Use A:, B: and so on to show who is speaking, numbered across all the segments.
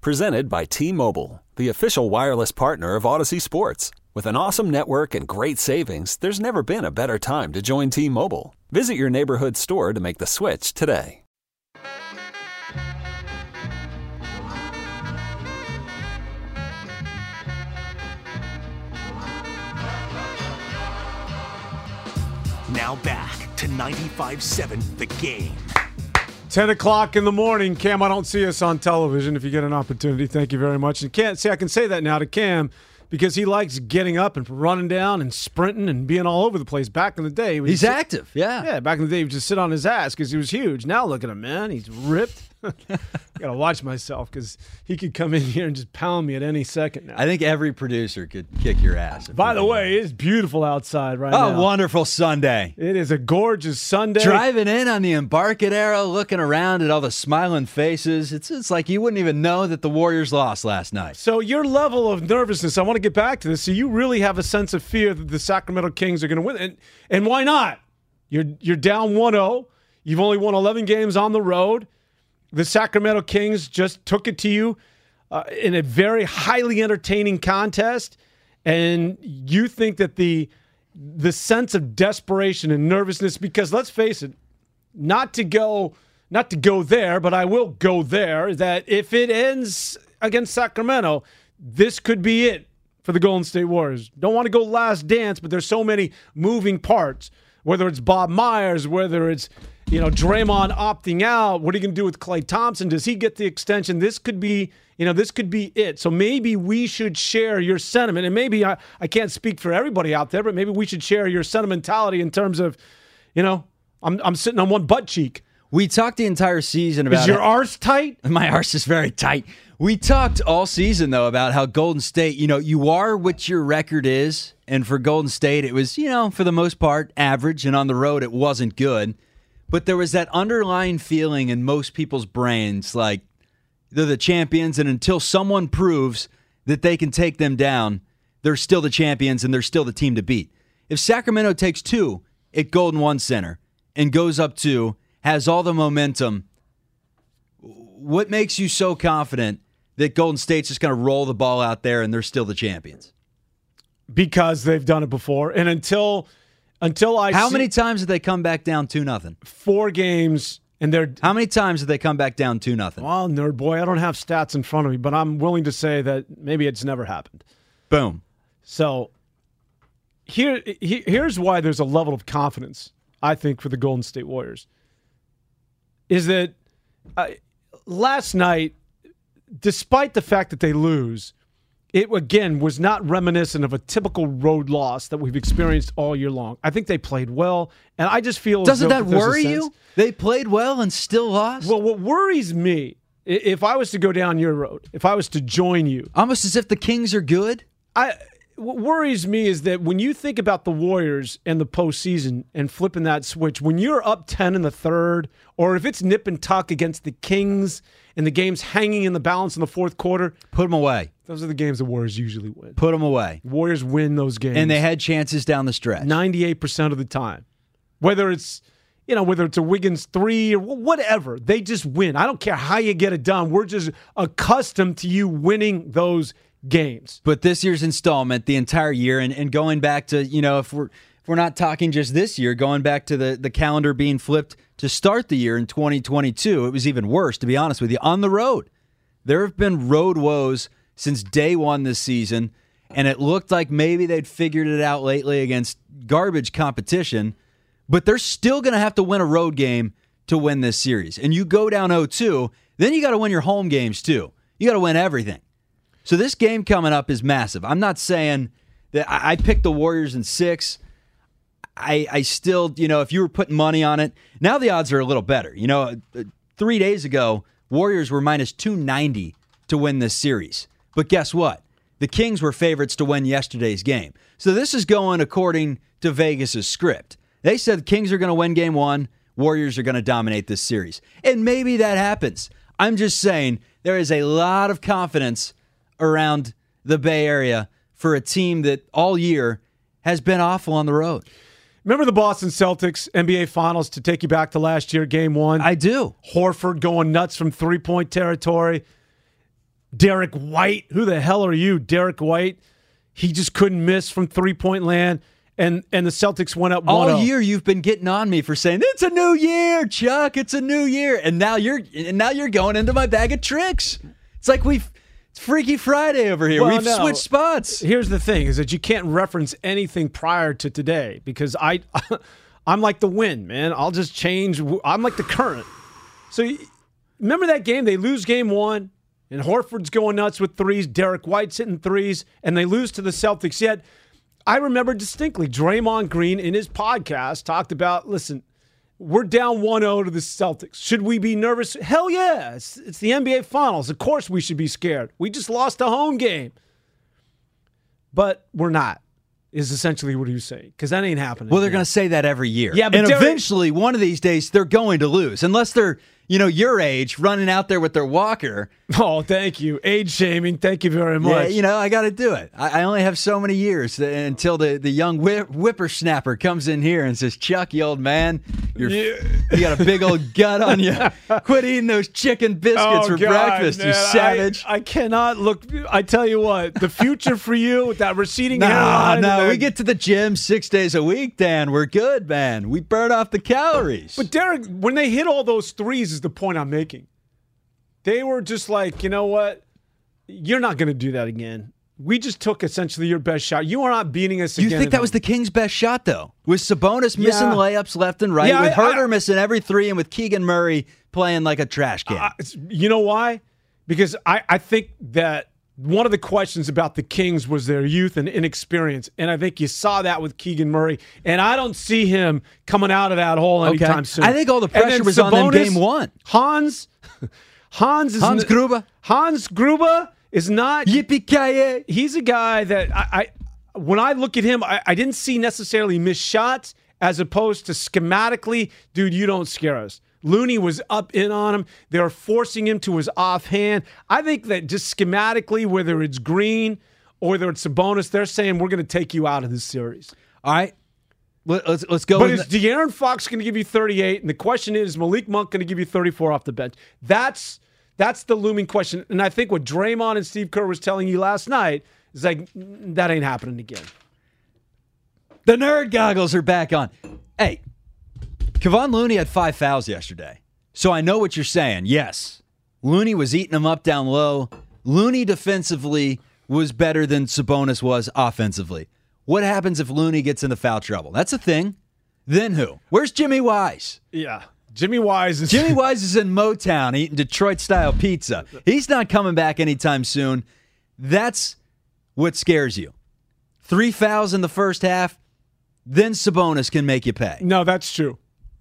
A: Presented by T Mobile, the official wireless partner of Audacy Sports. With an awesome network and great savings, there's never been a better time to join T Mobile. Visit your neighborhood store to make the switch today.
B: Now back to 95 7, The Game.
C: 10 o'clock in the morning. Cam, I don't see us on television. If you get an opportunity, thank you very much. And can't see, I can say that now to Cam because he likes getting up and running down and sprinting and being all over the place. Back in the day, he
D: He's active, yeah.
C: Yeah, back in the day, he would just sit on his ass because he was huge. Now look at him, man. He's ripped. Gotta watch myself because he could come in here and just pound me at any second now.
D: I think every producer could kick your ass.
C: By the way, it's beautiful outside right
D: oh,
C: now.
D: wonderful Sunday.
C: It is a gorgeous Sunday.
D: Driving in on the Embarcadero, looking around at all the smiling faces. It's it's like you wouldn't even know that the Warriors lost last night.
C: So your level of nervousness, I want to get back to this. So you really have a sense of fear that the Sacramento Kings are going to win, and and why not? You're you're down 1-0. You've only won 11 games on the road. The Sacramento Kings just took it to you uh, in a very highly entertaining contest, and you think that the the sense of desperation and nervousness, because let's face it, not to go not to go there, but I will go there. That if it ends against Sacramento, this could be it for the Golden State Warriors. Don't want to go last dance, but there's so many moving parts. Whether it's Bob Myers, whether it's you know Draymond opting out, what are you going to do with Klay Thompson? Does he get the extension? This could be you know this could be it. So maybe we should share your sentiment, and maybe I, I can't speak for everybody out there, but maybe we should share your sentimentality in terms of you know I'm I'm sitting on one butt cheek.
D: We talked the entire season about
C: Is your
D: it.
C: arse tight?
D: My arse is very tight. We talked all season though about how Golden State, you know, you are what your record is, and for Golden State, it was, you know, for the most part, average, and on the road, it wasn't good. But there was that underlying feeling in most people's brains, like they're the champions, and until someone proves that they can take them down, they're still the champions and they're still the team to beat. If Sacramento takes two at Golden One Center and goes up two, has all the momentum, what makes you so confident that Golden State's just going to roll the ball out there and they're still the champions?
C: because they've done it before. And until until I
D: How
C: see
D: many times have they come back down two nothing?
C: four games and they're
D: How many times have they come back down two nothing?
C: well, nerd boy, I don't have stats in front of me, but I'm willing to say that maybe it's never happened.
D: Boom.
C: So here he- here's why there's a level of confidence I think for the Golden State Warriors is that uh, last night despite the fact that they lose it again was not reminiscent of a typical road loss that we've experienced all year long. I think they played well, and I just feel
D: Doesn't that worry you? They played well and still lost?
C: Well, what worries me if I was to go down your road, if I was to join you,
D: Almost as if the Kings are good.
C: I what worries me is that when you think about the Warriors and the postseason and flipping that switch, when you're up ten in the third, or if it's nip and tuck against the Kings and the game's hanging in the balance in the fourth quarter,
D: Put them away.
C: those are the games the Warriors usually win.
D: Put them away.
C: Warriors win those games,
D: And they had chances down the stretch.
C: ninety-eight percent of the time, whether it's you know whether it's a Wiggins three or whatever, they just win. I don't care how you get it done. We're just accustomed to you winning those games.
D: But this year's installment, the entire year, and, and going back to, you know, if we're if we're not talking just this year, going back to the, the calendar being flipped to start the year in 2022, it was even worse, to be honest with you, on the road. There have been road woes since day one this season, and it looked like maybe they'd figured it out lately against garbage competition, but they're still going to have to win a road game to win this series. And you go down 0 2, then you got to win your home games too. You got to win everything. So this game coming up is massive. I'm not saying that I I picked the Warriors in six. I, I still, you know, if you were putting money on it, now the odds are a little better. You know, three days ago, Warriors were minus 290 to win this series. But guess what? The Kings were favorites to win yesterday's game. So this is going according to Vegas' script. They said the Kings are going to win game one, Warriors are going to dominate this series. And maybe that happens. I'm just saying there is a lot of confidence around the Bay Area for a team that all year has been awful on the road.
C: Remember the Boston Celtics NBA Finals to take you back to last year, game one?
D: I do.
C: Horford going nuts from three point territory. Derrick White, who the hell are you, Derrick White? He just couldn't miss from three point land, and and the Celtics went up
D: All
C: 1-0.
D: year you've been getting on me for saying it's a new year, Chuck. It's a new year, and now you're and now you're going into my bag of tricks. It's like we've it's Freaky Friday over here.
C: Well,
D: we've
C: no.
D: switched spots.
C: Here's the thing: is that you can't reference anything prior to today because I, I'm like the wind, man. I'll just change. I'm like the current. So remember that game? They lose game one, and Horford's going nuts with threes. Derrick White's hitting threes, and they lose to the Celtics. Yet I remember distinctly Draymond Green in his podcast talked about, listen, we're down 1-0 to the Celtics. Should we be nervous? Hell yeah. It's, it's the NBA Finals. Of course we should be scared. We just lost a home game. But we're not, is essentially what he was saying. Because that ain't happening.
D: Well, they're going to say that every year.
C: Yeah, but
D: and eventually, one of these days, they're going to lose, unless they're you know your age, running out there with their walker.
C: Oh, thank you. Age shaming. Thank you very much.
D: Yeah, you know, I got to do it. I, I only have so many years until the, the young whip, whippersnapper comes in here and says, Chuck, you old man, you're,
C: Yeah.
D: you got a big old gut on you. Quit eating those chicken biscuits oh, for
C: Oh, God,
D: breakfast, you
C: man, I-
D: savage.
C: I, cannot look. I tell you what, the future for you with that receding
D: no,
C: hairline.
D: no, we get to the gym six days a week, Dan. We're good, man. We burn off the calories.
C: But Derek, when they hit all those threes, is the point I'm making. They were just like, you know what? You're not going to do that again. We just took essentially your best shot. You are not beating us
D: you think that was the Kings' best shot, though? With Sabonis missing
C: Yeah.
D: layups left and right,
C: Yeah,
D: with
C: I-
D: Huerter
C: I-
D: missing every three, and with Keegan Murray playing like a trash can.
C: Uh, you know why? Because I, I think that one of the questions about the Kings was their youth and inexperience. And I think you saw that with Keegan Murray. And I don't see him coming out of that hole
D: Okay.
C: anytime soon.
D: I think all the pressure was on them game one.
C: Hans, Hans is
D: Hans Gruber.
C: Hans Gruber is not
D: Yippee ki
C: he's a guy that I, I when I look at him, I, I didn't see necessarily missed shots as opposed to schematically, dude, you don't scare us. Looney was up in on him. They were forcing him to his offhand. I think that just schematically, whether it's Green or whether it's Sabonis, they're saying we're going to take you out of this series.
D: All right. Let, us let's go.
C: But is
D: the-
C: De'Aaron Fox going to give you 38? And the question is, is Malik Monk going to give you 34 off the bench? That's that's the looming question. And I think what Draymond and Steve Kerr was telling you last night is like "Mm, that ain't happening again.
D: the nerd goggles are back on. Hey, Kevon Looney had five fouls yesterday. So I know what you're saying. Yes. Looney was eating them up down low. Looney defensively was better than Sabonis was offensively. What happens if Looney gets into foul trouble? That's a thing. Then who? Where's Jimmy Wise?
C: Yeah, Jimmy Wise is
D: Jimmy Wise is in Motown eating Detroit style pizza. He's not coming back anytime soon. That's what scares you. Three fouls in the first half, then Sabonis can make you pay.
C: no, that's true.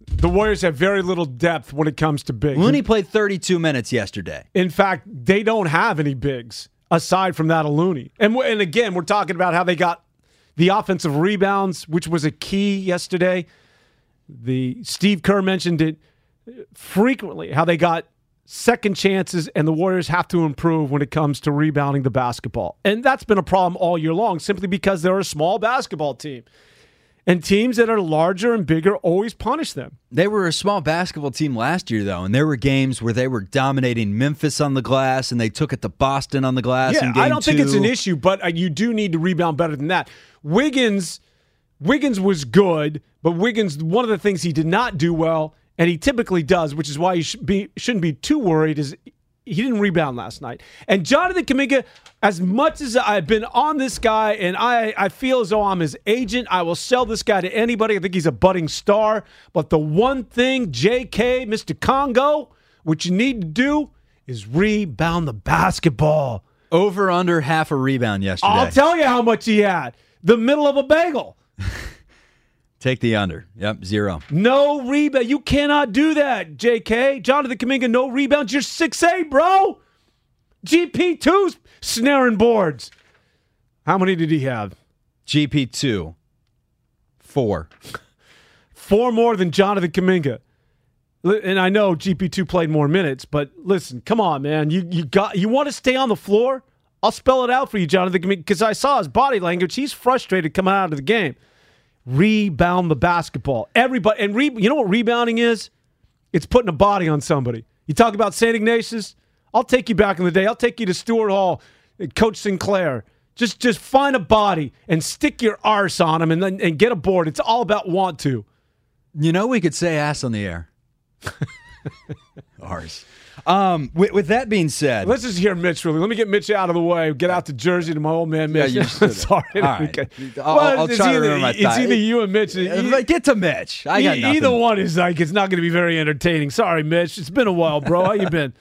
C: The Warriors have very little depth when it comes to bigs.
D: Looney played 32 minutes yesterday.
C: In fact, they don't have any bigs aside from that of Looney. And and again, we're talking about how they got the offensive rebounds, which was a key yesterday. The Steve Kerr mentioned it frequently how they got second chances and the Warriors have to improve when it comes to rebounding the basketball. And that's been a problem all year long simply because they're a small basketball team. And teams that are larger and bigger always punish them.
D: They were a small basketball team last year, though, and there were games where they were dominating Memphis on the glass and they took it to Boston on the glass.
C: Yeah,
D: in game
C: I don't think it's an issue, but uh, you do need to rebound better than that. Wiggins, Wiggins was good, but Wiggins, one of the things he did not do well, and he typically does, which is why you should be, shouldn't be too worried, is he didn't rebound last night. And Jonathan Kuminga, as much as I've been on this guy, and I, I feel as though I'm his agent, I will sell this guy to anybody. I think he's a budding star. But the one thing, JK, Mr. Congo, what you need to do is rebound the basketball.
D: Over under half a rebound yesterday.
C: I'll tell you how much he had. The middle of a bagel.
D: Take the under. Yep, zero.
C: No rebound. You cannot do that, JK. Jonathan Kuminga, no rebounds. You're 6'8, bro. GP2's snaring boards. How many did he have?
D: GP two, four.
C: Four more than Jonathan Kuminga. And I know GP2 played more minutes, but listen, come on, man. You you got you want to stay on the floor? I'll spell it out for you, Jonathan Kuminga, because I saw his body language. He's frustrated coming out of the game. Rebound the basketball. Everybody and re, you know what rebounding is? It's putting a body on somebody. You talk about St. Ignatius? I'll take you back in the day. I'll take you to Stewart Hall, uh, Coach Sinclair. Just just find a body and stick your arse on him and then and get a board. It's all about want to.
D: You know, we could say ass on the air. Ours. Um, with, with that being said,
C: Let's just hear Mitch really. Let me get Mitch out of the way. Get out to Jersey to my old man Mitch.
D: Yeah, you should.
C: Sorry.
D: All right.
C: Okay.
D: I'll- I'll
C: it's
D: try to
C: either,
D: remember my
C: It's
D: thigh.
C: either you and Mitch.
D: Uh, get to Mitch. I got
C: E-
D: nothing.
C: either one is like it's not going to be very entertaining. Sorry, Mitch. It's been a while, bro. How you been?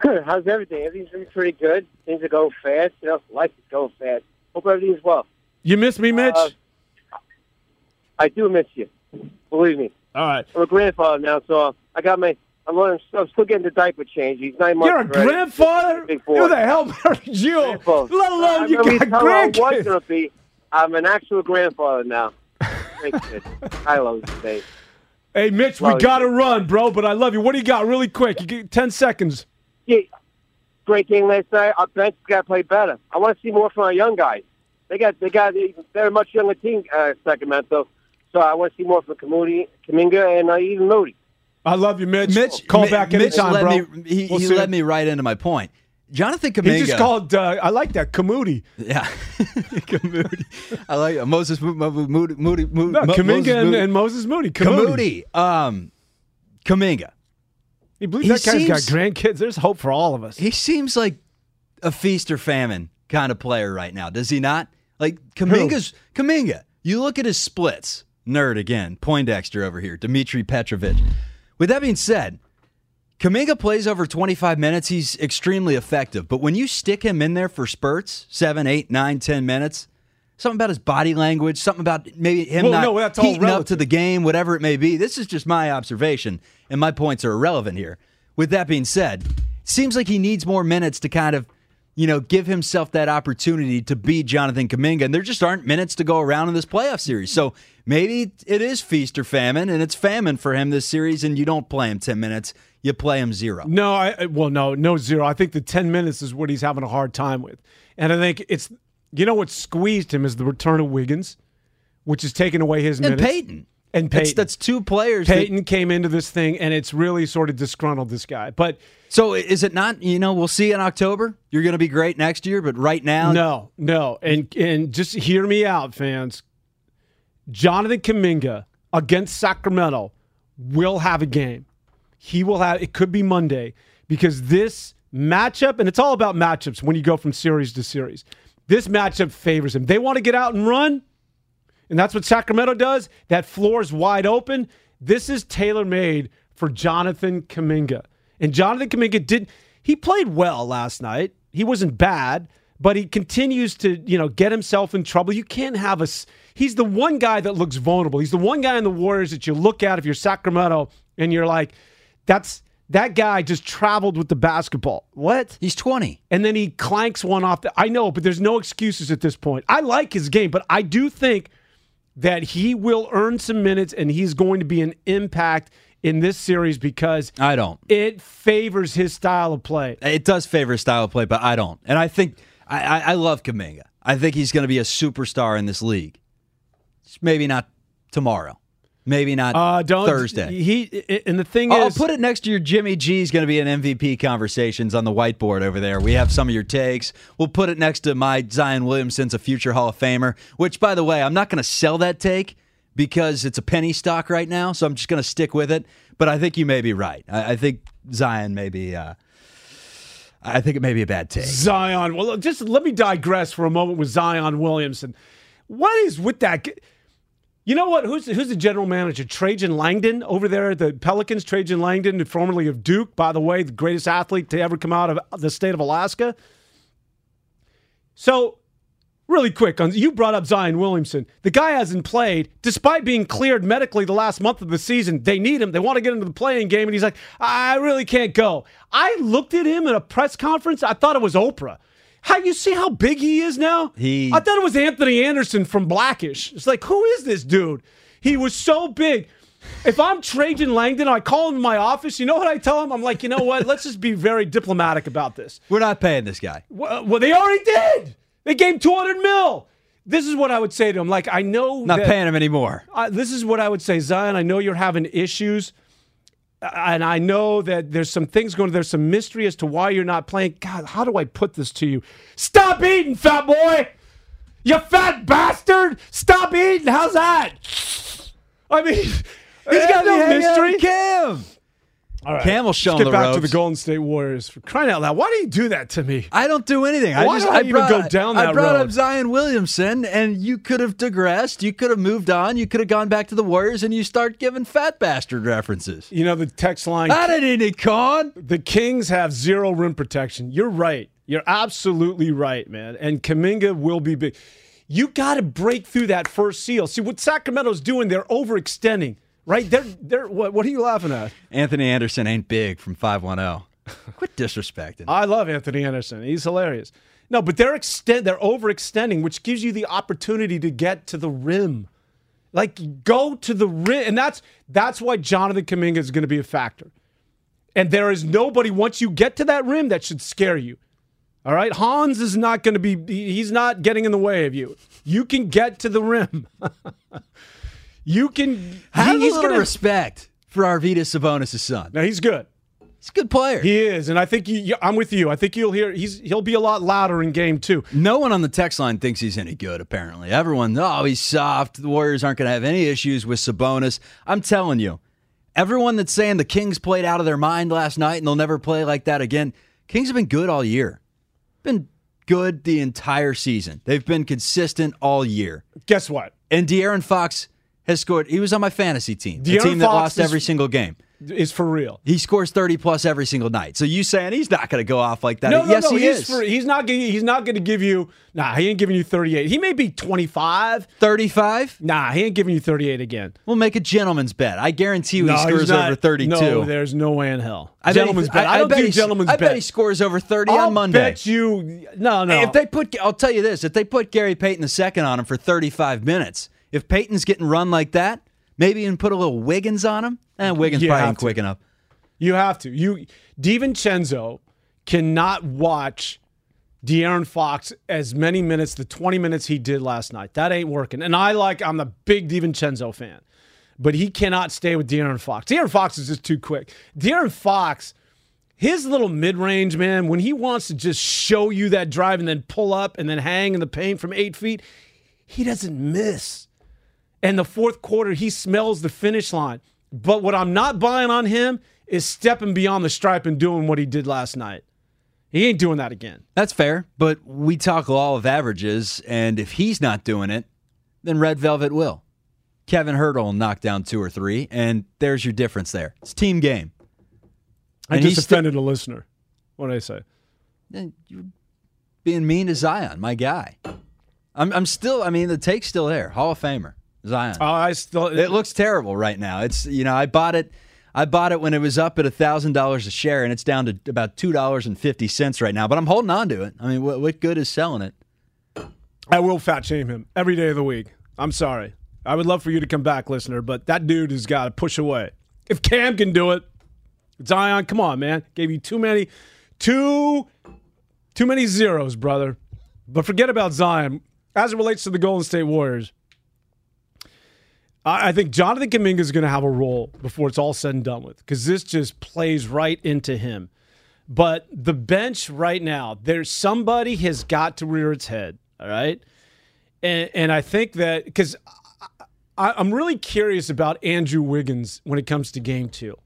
E: Good. How's everything? Everything's been pretty good. Things are going fast. You know, life is going fast. Hope everything's well.
C: You miss me, Mitch?
E: Uh, I do miss you. Believe me.
C: All right.
E: I'm a grandfather now, so I got my. I'm, learning, I'm still getting the diaper change. He's nine months.
C: You're a
E: already.
C: grandfather? Who the hell married you?
E: Grandfather.
C: Let alone
E: I
C: you got
E: her I was
C: grandkids.
E: be. I'm an actual grandfather now. I love you today.
C: Hey, Mitch, we
E: Love you.
C: got to run, bro, but I love you. What do you got really quick? You get 10 seconds.
E: Yeah, great game last night. Our bench got to play better. I want to see more from our young guys. They got they got they're a much younger team, uh, Sacramento. So I want to see more from Kuminga, and uh, even Moody.
C: I love you, Mitch.
D: Mitch,
C: Call
D: Mi-
C: back
D: Mitch
C: anytime,
D: led
C: bro.
D: Me, he
C: We'll
D: he led me right into my point. Jonathan Kuminga.
C: He just called, uh, I like that, Kamudi.
D: Yeah, Moody. I like it. Moses Mo- Mo- Moody. Moody. Moody
C: No,
D: Mo-
C: Kuminga
D: Moses
C: and,
D: Moody.
C: and Moses Moody. Kamudi.
D: Kamudi. Um, Kuminga.
C: You believe
D: He
C: that guy's got grandkids? There's hope for all of us.
D: He seems like a feast or famine kind of player right now, does he not? Like Kuminga's Kuminga. You look at his splits. Nerd again. Poindexter over here. Dmitry Petrovic. With that being said, Kuminga plays over 25 minutes. He's extremely effective. But when you stick him in there for spurts, seven, eight, nine, ten minutes, something about his body language, something about maybe him
C: Well,
D: not
C: no, that's
D: heating up to the game, whatever it may be. This is just my observation, and my points are irrelevant here. With that being said, seems like he needs more minutes to kind of, you know, give himself that opportunity to be Jonathan Kuminga. And there just aren't minutes to go around in this playoff series. So maybe it is feast or famine, and it's famine for him this series, and you don't play him 10 minutes, you play him zero.
C: No, I well, no, no zero. I think the ten minutes is what he's having a hard time with, and I think it's you know what squeezed him is the return of Wiggins, which is taking away his
D: And
C: minutes.
D: Peyton.
C: and
D: That's,
C: Peyton.
D: that's two players. that-
C: Peyton came into this thing, and it's really sort of disgruntled this guy. But
D: so is it not, you know, we'll see in October. You're going to be great next year, but right now,
C: no, no, and and just hear me out, fans. Jonathan Kuminga against Sacramento will have a game. He will have. It could be Monday because this matchup, and it's all about matchups when you go from series to series. This matchup favors him. They want to get out and run, and that's what Sacramento does. That floor is wide open. This is tailor made for Jonathan Kuminga. And Jonathan Kuminga did he played well last night. He wasn't bad, but he continues to, you know, get himself in trouble. You can't have a he's the one guy that looks vulnerable. He's the one guy in the Warriors that you look at if you're Sacramento and you're like, that's that guy just traveled with the basketball. What?
D: he's 20.
C: and then he clanks one off. The, I know, but there's no excuses at this point. I like his game, but I do think that he will earn some minutes and he's going to be an impact in this series because
D: I don't.
C: it favors his style of play.
D: It does favor his style of play, but I don't. And I think I, I, love Kuminga. I think he's going to be a superstar in this league. Maybe not tomorrow. Maybe not
C: Uh,
D: Thursday.
C: He and the thing is I'll
D: put it next to your Jimmy G's going to be in MVP conversations on the whiteboard over there. We have some of your takes. We'll put it next to my Zion Williamson's a future Hall of Famer, which, by the way, I'm not going to sell that take because it's a penny stock right now, so I'm just going to stick with it. But I think you may be right. I, I think Zion may be. Uh, I think it may be a bad take.
C: Zion. Well, just let me digress for a moment with Zion Williamson. What is with that? You know what? Who's who's the general manager? Trajan Langdon over there at the Pelicans. Trajan Langdon, formerly of Duke, by the way, the greatest athlete to ever come out of the state of Alaska. So, really quick on you brought up Zion Williamson. The guy hasn't played despite being cleared medically the last month of the season. They need him. They want to get into the playing game and he's like, "I really can't go." I looked at him at a press conference. I thought it was Oprah. How you see how big he is now?
D: He-
C: I thought it was Anthony Anderson from Blackish. It's like, who is this dude? He was so big. If I'm Trajan Langdon, I call him in my office. You know what I tell him? I'm like, you know what? Let's just be very diplomatic about this.
D: We're not paying this guy.
C: Well, well, they already did. They gave him 200 mil. This is what I would say to him. Like, I know
D: Not
C: that-
D: paying him anymore.
C: uh, this is what I would say, Zion. I know you're having issues, and I know that there's some things going. There's some mystery as to why you're not playing. God, how do I put this to you? Stop eating, fat boy. You fat bastard. Stop eating. How's that? I mean, he's got no mystery.
D: Cam.
C: All right,
D: Cam will
C: let's
D: him
C: get
D: the
C: back to the. Golden State Warriors. For crying out loud, why do you do that to me?
D: I don't do anything. I
C: Why
D: just
C: do I
D: I
C: even
D: brought,
C: go down that road?
D: I brought
C: road?
D: up Zion Williamson, and you could have digressed. You could have moved on. You could have gone back to the Warriors, and you start giving fat bastard references.
C: You know the text line.
D: I didn't need con.
C: The Kings have zero rim protection. You're right. You're absolutely right, man. And Kuminga will be big. You got to break through that first seal. See what Sacramento's doing? They're overextending, right? They're they're what? What are you laughing at?
D: Anthony Anderson ain't big from five one zero. Oh. Quit disrespecting.
C: I love Anthony Anderson. He's hilarious. No, but they're extend they're overextending, which gives you the opportunity to get to the rim. Like go to the rim, and that's that's why Jonathan Kuminga is going to be a factor. And there is nobody once you get to that rim that should scare you. All right, Hans is not going to be he's not getting in the way of you. You can get to the rim. you can.
D: Have
C: he- he's
D: a little respect for Arvydas Sabonis' son.
C: Now he's good.
D: He's a good player.
C: He is, and I think you, you- I'm with you. I think you'll hear. He's he'll be a lot louder in game two.
D: No one on the text line thinks he's any good, apparently. Everyone, oh, he's soft. The Warriors aren't going to have any issues with Sabonis. I'm telling you, everyone that's saying the Kings played out of their mind last night and they'll never play like that again, Kings have been good all year. Been good the entire season. They've been consistent all year.
C: Guess what?
D: And De'Aaron Fox has scored. He was on my fantasy team, the team that
C: Fox
D: lost
C: is-
D: every single game.
C: Is for real.
D: He scores 30 plus every single night. So you saying he's not going to go off like that?
C: No, no,
D: yes,
C: no.
D: he
C: he's
D: is.
C: For, he's not. gonna- He's not going to give you. Nah, he ain't giving you 38. He may be 25.
D: 35?
C: Nah, he ain't giving you 38 again.
D: We'll make a gentleman's bet. I guarantee you he
C: No, he's
D: scores
C: not-
D: over 32.
C: No, there's no way in hell.
D: I bet he-
C: gentleman's bet. I, don't
D: bet
C: do
D: he-
C: gentleman's
D: I
C: bet.
D: bet he scores over 30
C: I'll
D: on Monday.
C: bet you. No, no.
D: If they put, I'll tell you this: if they put Gary Payton the second on him for 35 minutes, if Payton's getting run like that, maybe even put a little Wiggins on him. Eh, Wiggins
C: You
D: probably ain't
C: to.
D: quick enough.
C: You have to. You DiVincenzo cannot watch De'Aaron Fox as many minutes, the 20 minutes he did last night. That ain't working. And I like, I'm a big DiVincenzo fan, but he cannot stay with De'Aaron Fox. De'Aaron Fox is just too quick. De'Aaron Fox, his little mid range, man, when he wants to just show you that drive and then pull up and then hang in the paint from eight feet, he doesn't miss. And the fourth quarter, he smells the finish line. But what I'm not buying on him is stepping beyond the stripe and doing what he did last night. He ain't doing that again.
D: That's fair, but we talk law of averages, and if he's not doing it, then Red Velvet will. Kevin Huerter will knock down two or three, and there's your difference there. It's team game.
C: I
D: And
C: just offended a listener. What did I say?
D: you're being mean to Zion, my guy. I'm, I'm still, I mean, the take's still there. Hall of Famer, Zion.
C: Oh, I still.
D: it looks terrible right now. It's, you know, I bought it. I bought it when it was up at $1,000 a share, and it's down to about $2.50 right now, but I'm holding on to it. I mean, what, what good is selling it?
C: I will fat shame him every day of the week. I'm sorry. I would love for you to come back, listener, but that dude has got to push away. If Cam can do it, Zion, come on, man. Gave you too many, too, too many zeros, brother. But forget about Zion. As it relates to the Golden State Warriors, I think Jonathan Kuminga is going to have a role before it's all said and done with because this just plays right into him. But the bench right now, there's somebody has got to rear its head. All right, and and I think that because I'm really curious about Andrew Wiggins when it comes to game two.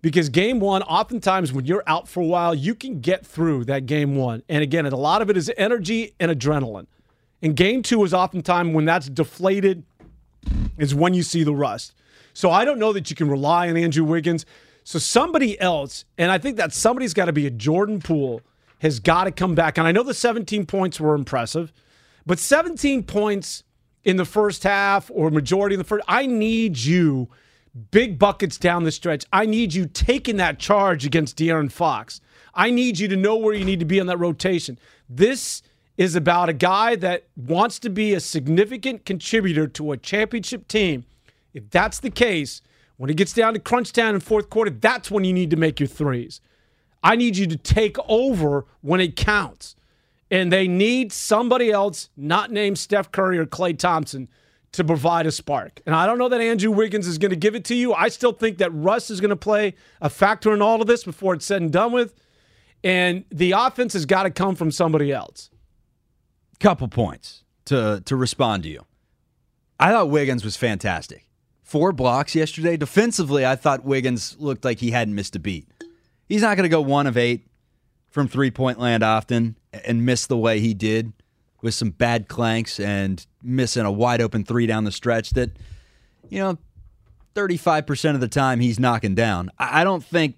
C: Because game one, oftentimes when you're out for a while, you can get through that game one. And again, a lot of it is energy and adrenaline. And game two is oftentimes when that's deflated, is when you see the rust. So I don't know that you can rely on Andrew Wiggins. So somebody else, and I think that somebody's got to be a Jordan Poole, has got to come back. And I know the 17 points were impressive, But 17 points in the first half or majority in the first, I need you big buckets down the stretch. I need you taking that charge against De'Aaron Fox. I need you to know where you need to be on that rotation. This is about a guy that wants to be a significant contributor to a championship team. If that's the case, when it gets down to crunch time in fourth quarter, that's when you need to make your threes. I need you to take over when it counts. And they need somebody else, not named Steph Curry or Klay Thompson, to provide a spark. And I don't know that Andrew Wiggins is going to give it to you. I still think that Russ is going to play a factor in all of this before it's said and done with. And the offense has got to come from somebody else.
D: Couple points to to respond to you. I thought Wiggins was fantastic. Four blocks yesterday. Defensively, I thought Wiggins looked like he hadn't missed a beat. He's not going to go one of eight from three point land often and miss the way he did with some bad clanks and missing a wide open three down the stretch that, you know, 35% of the time he's knocking down. I don't think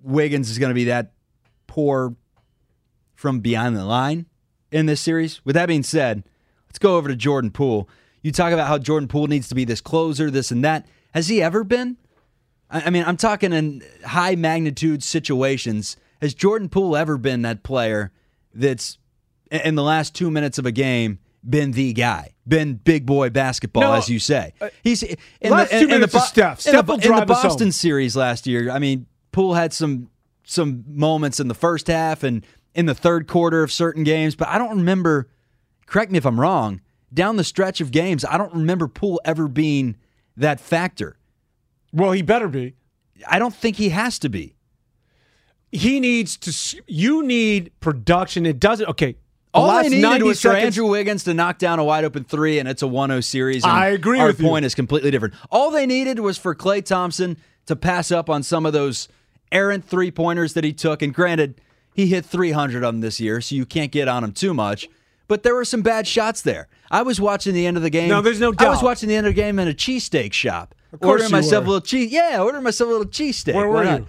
D: Wiggins is going to be that poor from behind the line in this series. With that being said, let's go over to Jordan Poole. You talk about how Jordan Poole needs to be this closer, this and that. Has he ever been? I mean, I'm talking in high magnitude situations. Has Jordan Poole ever been that player that's in the last two minutes of a game been the guy, been big boy basketball,
C: No,
D: as you say? Uh, He's in
C: last two minutes
D: Bo-
C: is Steph.
D: in the,
C: will
D: in the. Boston series last year. I mean, Poole had some some moments in the first half and in the third quarter of certain games, but I don't remember. Correct me if I'm wrong. Down the stretch of games, I don't remember Poole ever being that factor.
C: Well, he better be.
D: I don't think he has to be.
C: He needs to. You need production. It doesn't. Okay.
D: All
C: last
D: they needed
C: 90
D: was for
C: seconds-
D: Andrew Wiggins to knock down a wide open three, and it's a 1 0 series.
C: I agree
D: our
C: with you.
D: point is completely different. All they needed was for Klay Thompson to pass up on some of those errant three pointers that he took. And granted, he hit 300 of them this year, so you can't get on him too much. But there were some bad shots there. I was watching the end of the game.
C: No, there's no doubt.
D: I was watching the end of the game in a cheesesteak shop.
C: Of course
D: ordering myself
C: were.
D: a little cheese. Yeah, ordering myself a little cheesesteak.
C: Where were you?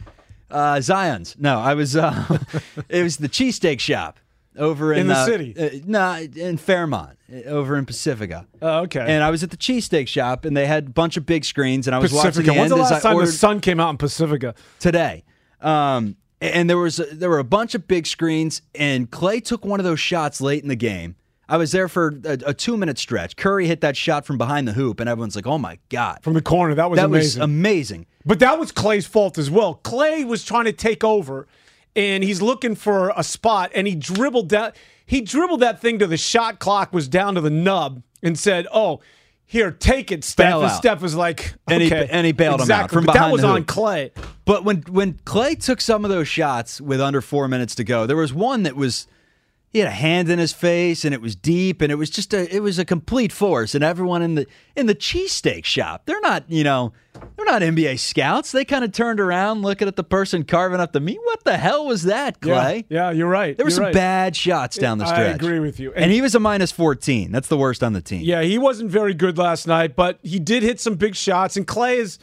D: Uh, Zion's. No, I was. Uh, it was the cheesesteak shop over in,
C: In the
D: uh,
C: city?
D: Uh, no, in Fairmont, uh, over in Pacifica.
C: Oh, okay.
D: And I was at the cheesesteak shop, and they had a bunch of big screens, and I was watching
C: Pacifica.
D: the
C: When's
D: end
C: the
D: as
C: last time
D: ordered
C: the sun came out in Pacifica?
D: today. Um, and there was there were a bunch of big screens, and Klay took one of those shots late in the game. I was there for a, a two minute stretch. Curry hit that shot from behind the hoop, and everyone's like, "Oh my god!"
C: From the corner. That was
D: that
C: amazing.
D: was amazing.
C: But that was Klay's fault as well. Klay was trying to take over, and he's looking for a spot, and he dribbled that. He dribbled that thing to the shot clock was down to the nub, and said, "Oh, here, take it, Steph."
D: Bail
C: and
D: out.
C: Steph was like,
D: And he-
C: okay.
D: and he bailed him out
C: exactly.
D: from
C: but that was on. Klay.
D: But when when Klay took some of those shots with under four minutes to go, there was one that was he had a hand in his face and it was deep and it was just a it was a complete force and everyone in the in the cheesesteak shop they're not you know they're not NBA scouts they kind of turned around looking at the person carving up the meat what the hell was that Klay
C: Yeah, yeah, you're right.
D: there were
C: You're
D: some
C: right.
D: bad shots down the
C: street.
D: I
C: agree with you.
D: and,
C: And-
D: he was a minus 14 that's the worst on the team
C: Yeah, he wasn't very good last night, but he did hit some big shots. And Klay is.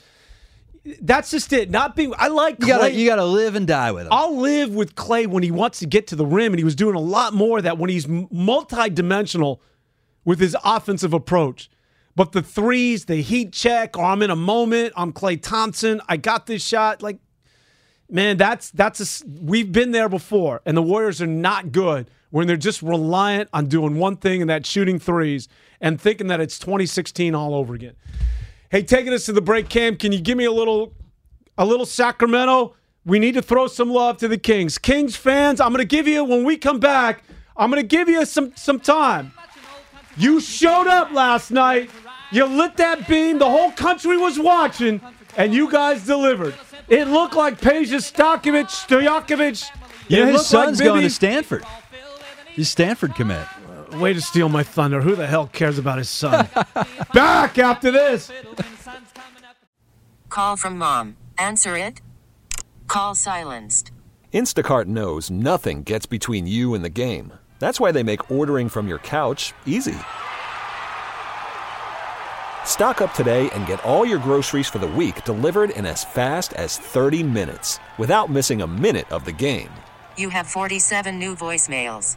C: That's just it. Not being. I like
D: you gotta you gotta live and die with him
C: I'll live with Klay when he wants to get to the rim, and he was doing a lot more of that when he's multidimensional with his offensive approach. But the threes, the heat check, or I'm in a moment, I'm Klay Thompson, I got this shot. Like, man, that's that's a, we've been there before, and the Warriors are not good when they're just reliant on doing one thing and that shooting threes and thinking that it's 2016 all over again. Hey, taking us to the break, Cam. Can you give me a little a little Sacramento. We need to throw some love to the Kings. Kings fans, I'm going to give you when we come back. I'm going to give you some some time. You showed up last night. You lit that beam. The whole country was watching, and you guys delivered. It looked like Peja Stojakovic, Stojakovic.
D: you know his
C: looked like
D: son's going to Stanford he's Stanford commit
C: Way to steal my thunder. Who the hell cares about his son? Back after this.
F: Call from mom. Answer it. Call silenced.
A: Instacart knows nothing gets between you and the game. That's why they make ordering from your couch easy. Stock up today and get all your groceries for the week delivered in as fast as 30 minutes without missing a minute of the game.
F: You have 47 new voicemails.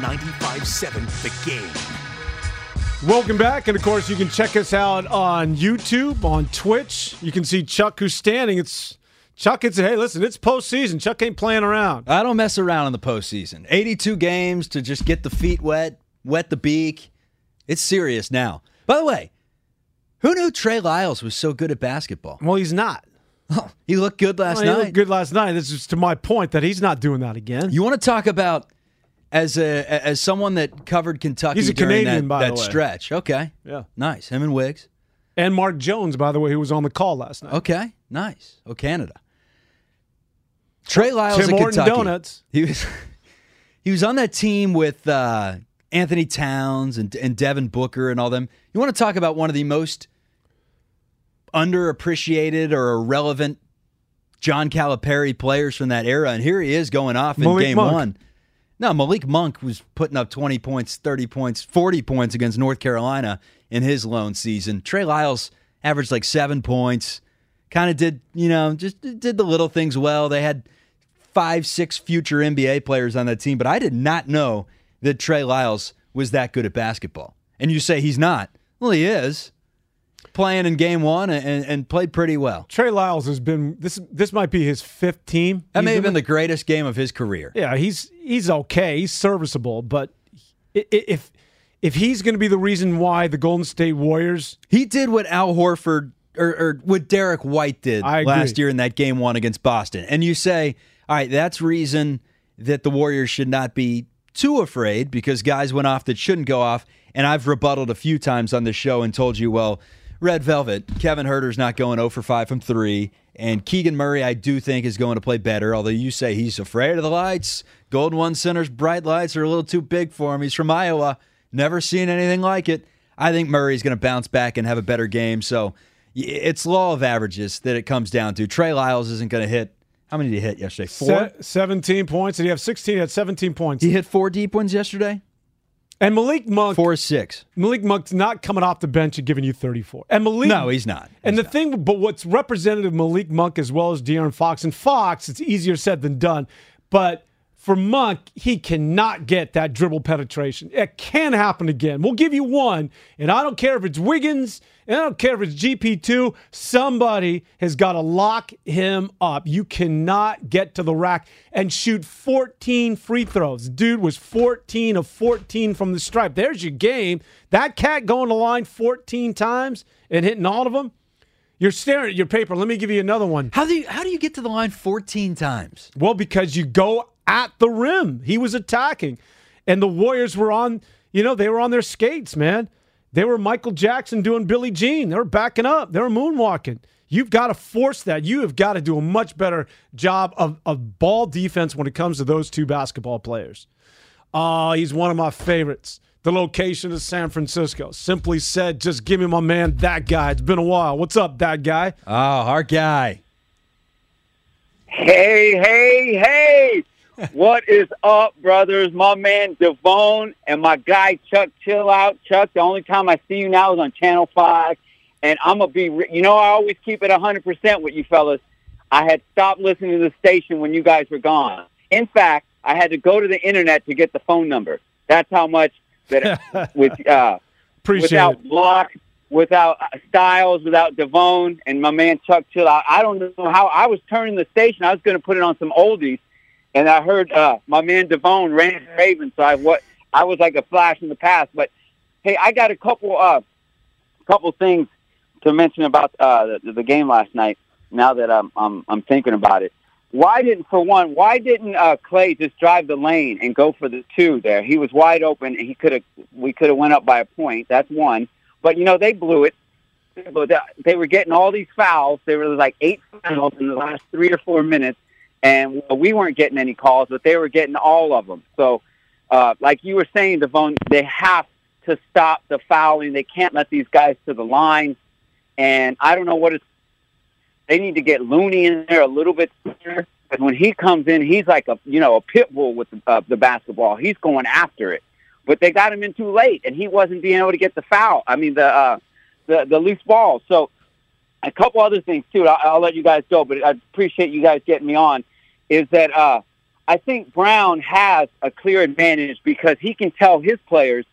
B: 95.7 The Game.
C: Welcome back. And of course, you can check us out on YouTube, on Twitch. You can see Chuck who's standing. It's Chuck, it's hey, listen, it's postseason. Chuck ain't playing around.
D: I don't mess around in the postseason. 82 games to just get the feet wet, wet the beak. It's serious now. By the way, who knew Trey Lyles was so good at basketball?
C: Well, he's not.
D: Oh, he looked good last
C: Well, he
D: night.
C: looked good last night. This is to my point that he's not doing that again.
D: You want to talk about as a as someone that covered Kentucky
C: He's a
D: during
C: Canadian,
D: that,
C: by
D: that
C: the way.
D: stretch. Okay.
C: Yeah.
D: Nice. Him and Wiggs.
C: And Mark Jones, by the way, who was on the call last night.
D: Okay. Nice. Oh, Canada. Trey Lyles
C: Tim Horton
D: Kentucky.
C: Donuts.
D: He was he was on that team with uh, Anthony Towns and and Devin Booker and all them. You want to talk about one of the most underappreciated or irrelevant John Calipari players from that era, and here he is going off in
C: Malik
D: game
C: Monk.
D: one. No, Malik Monk was putting up 20 points, 30 points, 40 points against North Carolina in his lone season. Trey Lyles averaged like seven points, kind of did, you know, just did the little things well. They had five, six future NBA players on that team, but I did not know that Trey Lyles was that good at basketball. And you say he's not. Well, he is. Playing in game one and, and played pretty well.
C: Trey Lyles has been this. This might be his fifth team.
D: That may have
C: been
D: the greatest game of his career.
C: Yeah, he's he's okay. He's serviceable, but if if he's going to be the reason why the Golden State Warriors,
D: He did what Al Horford or, or what Derrick White did last year in that game one against Boston. And you say, all right, that's reason that the Warriors should not be too afraid because guys went off that shouldn't go off. And I've rebutted a few times on the show and told you, well, Red Velvet, Kevin Huerter's not going 0 for 5 from 3. And Keegan Murray, I do think, is going to play better, although you say he's afraid of the lights. Golden One Center's bright lights are a little too big for him. He's from Iowa. Never seen anything like it. I think Murray's going to bounce back and have a better game. So it's law of averages that it comes down to. Trey Lyles isn't going to hit. How many did he hit yesterday? Four?
C: se- seventeen points, Did he have sixteen He had seventeen points.
D: He hit four deep ones yesterday?
C: And Malik Monk,
D: Four six.
C: Malik Monk's not coming off the bench and giving you thirty four. And Malik,
D: No, he's not.
C: And
D: He's
C: the thing, but what's representative Malik Monk as well as De'Aaron Fox and Fox, it's easier said than done. But for Monk, he cannot get that dribble penetration. It can happen again. We'll give you one, and I don't care if it's Wiggins, and I don't care if it's GP2. Somebody has got to lock him up. You cannot get to the rack and shoot 14 free throws. Dude was 14 of 14 from the stripe. There's your game. That cat going to line 14 times and hitting all of them. You're staring at your paper. Let me give you another one.
D: How do you how do you get to the line 14 times?
C: Well, because you go at the rim. He was attacking. And the Warriors were on, you know, they were on their skates, man. They were Michael Jackson doing Billie Jean. They were backing up. They were moonwalking. You've got to force that. You have got to do a much better job of, of ball defense when it comes to those two basketball players. Oh, he's one of my favorites. The location is San Francisco. Simply said, just give me my man, that guy. It's been a while. What's up, that guy?
D: Oh, our guy.
G: Hey, hey, hey. What is up, brothers? My man Devone and my guy Chuck Chill Out. Chuck, the only time I see you now is on Channel 5. And I'm going to be, re- you know, I always keep it 100% with you fellas. I had stopped listening to the station when you guys were gone. In fact, I had to go to the internet to get the phone number. That's how much that with uh,
C: Appreciate
G: without
C: it.
G: block, without uh, Styles, without Devone, and my man Chuck Chill. I, I don't know how I was turning the station. I was going to put it on some oldies, and I heard uh, my man Devone ran Raven. So I what I was like a flash in the past. But hey, I got a couple uh couple things to mention about uh, the, the game last night. Now that I'm I'm, I'm thinking about it. Why didn't, for one, why didn't uh, Klay just drive the lane and go for the two there? He was wide open. and He could have, we could have went up by a point. That's one. But you know they blew it. They were getting all these fouls. There were like eight fouls in the last three or four minutes, and we weren't getting any calls, but they were getting all of them. So, uh, like you were saying, Devon, they have to stop the fouling. They can't let these guys to the line. And I don't know what it's they need to get Looney in there a little bit sooner. Because when he comes in, he's like a you know a pit bull with the, uh, the basketball. He's going after it, but they got him in too late, and he wasn't being able to get the foul. I mean the uh, the the loose ball. So a couple other things too. I'll, I'll let you guys go, but I appreciate you guys getting me on. Is that uh, I think Brown has a clear advantage because he can tell his players,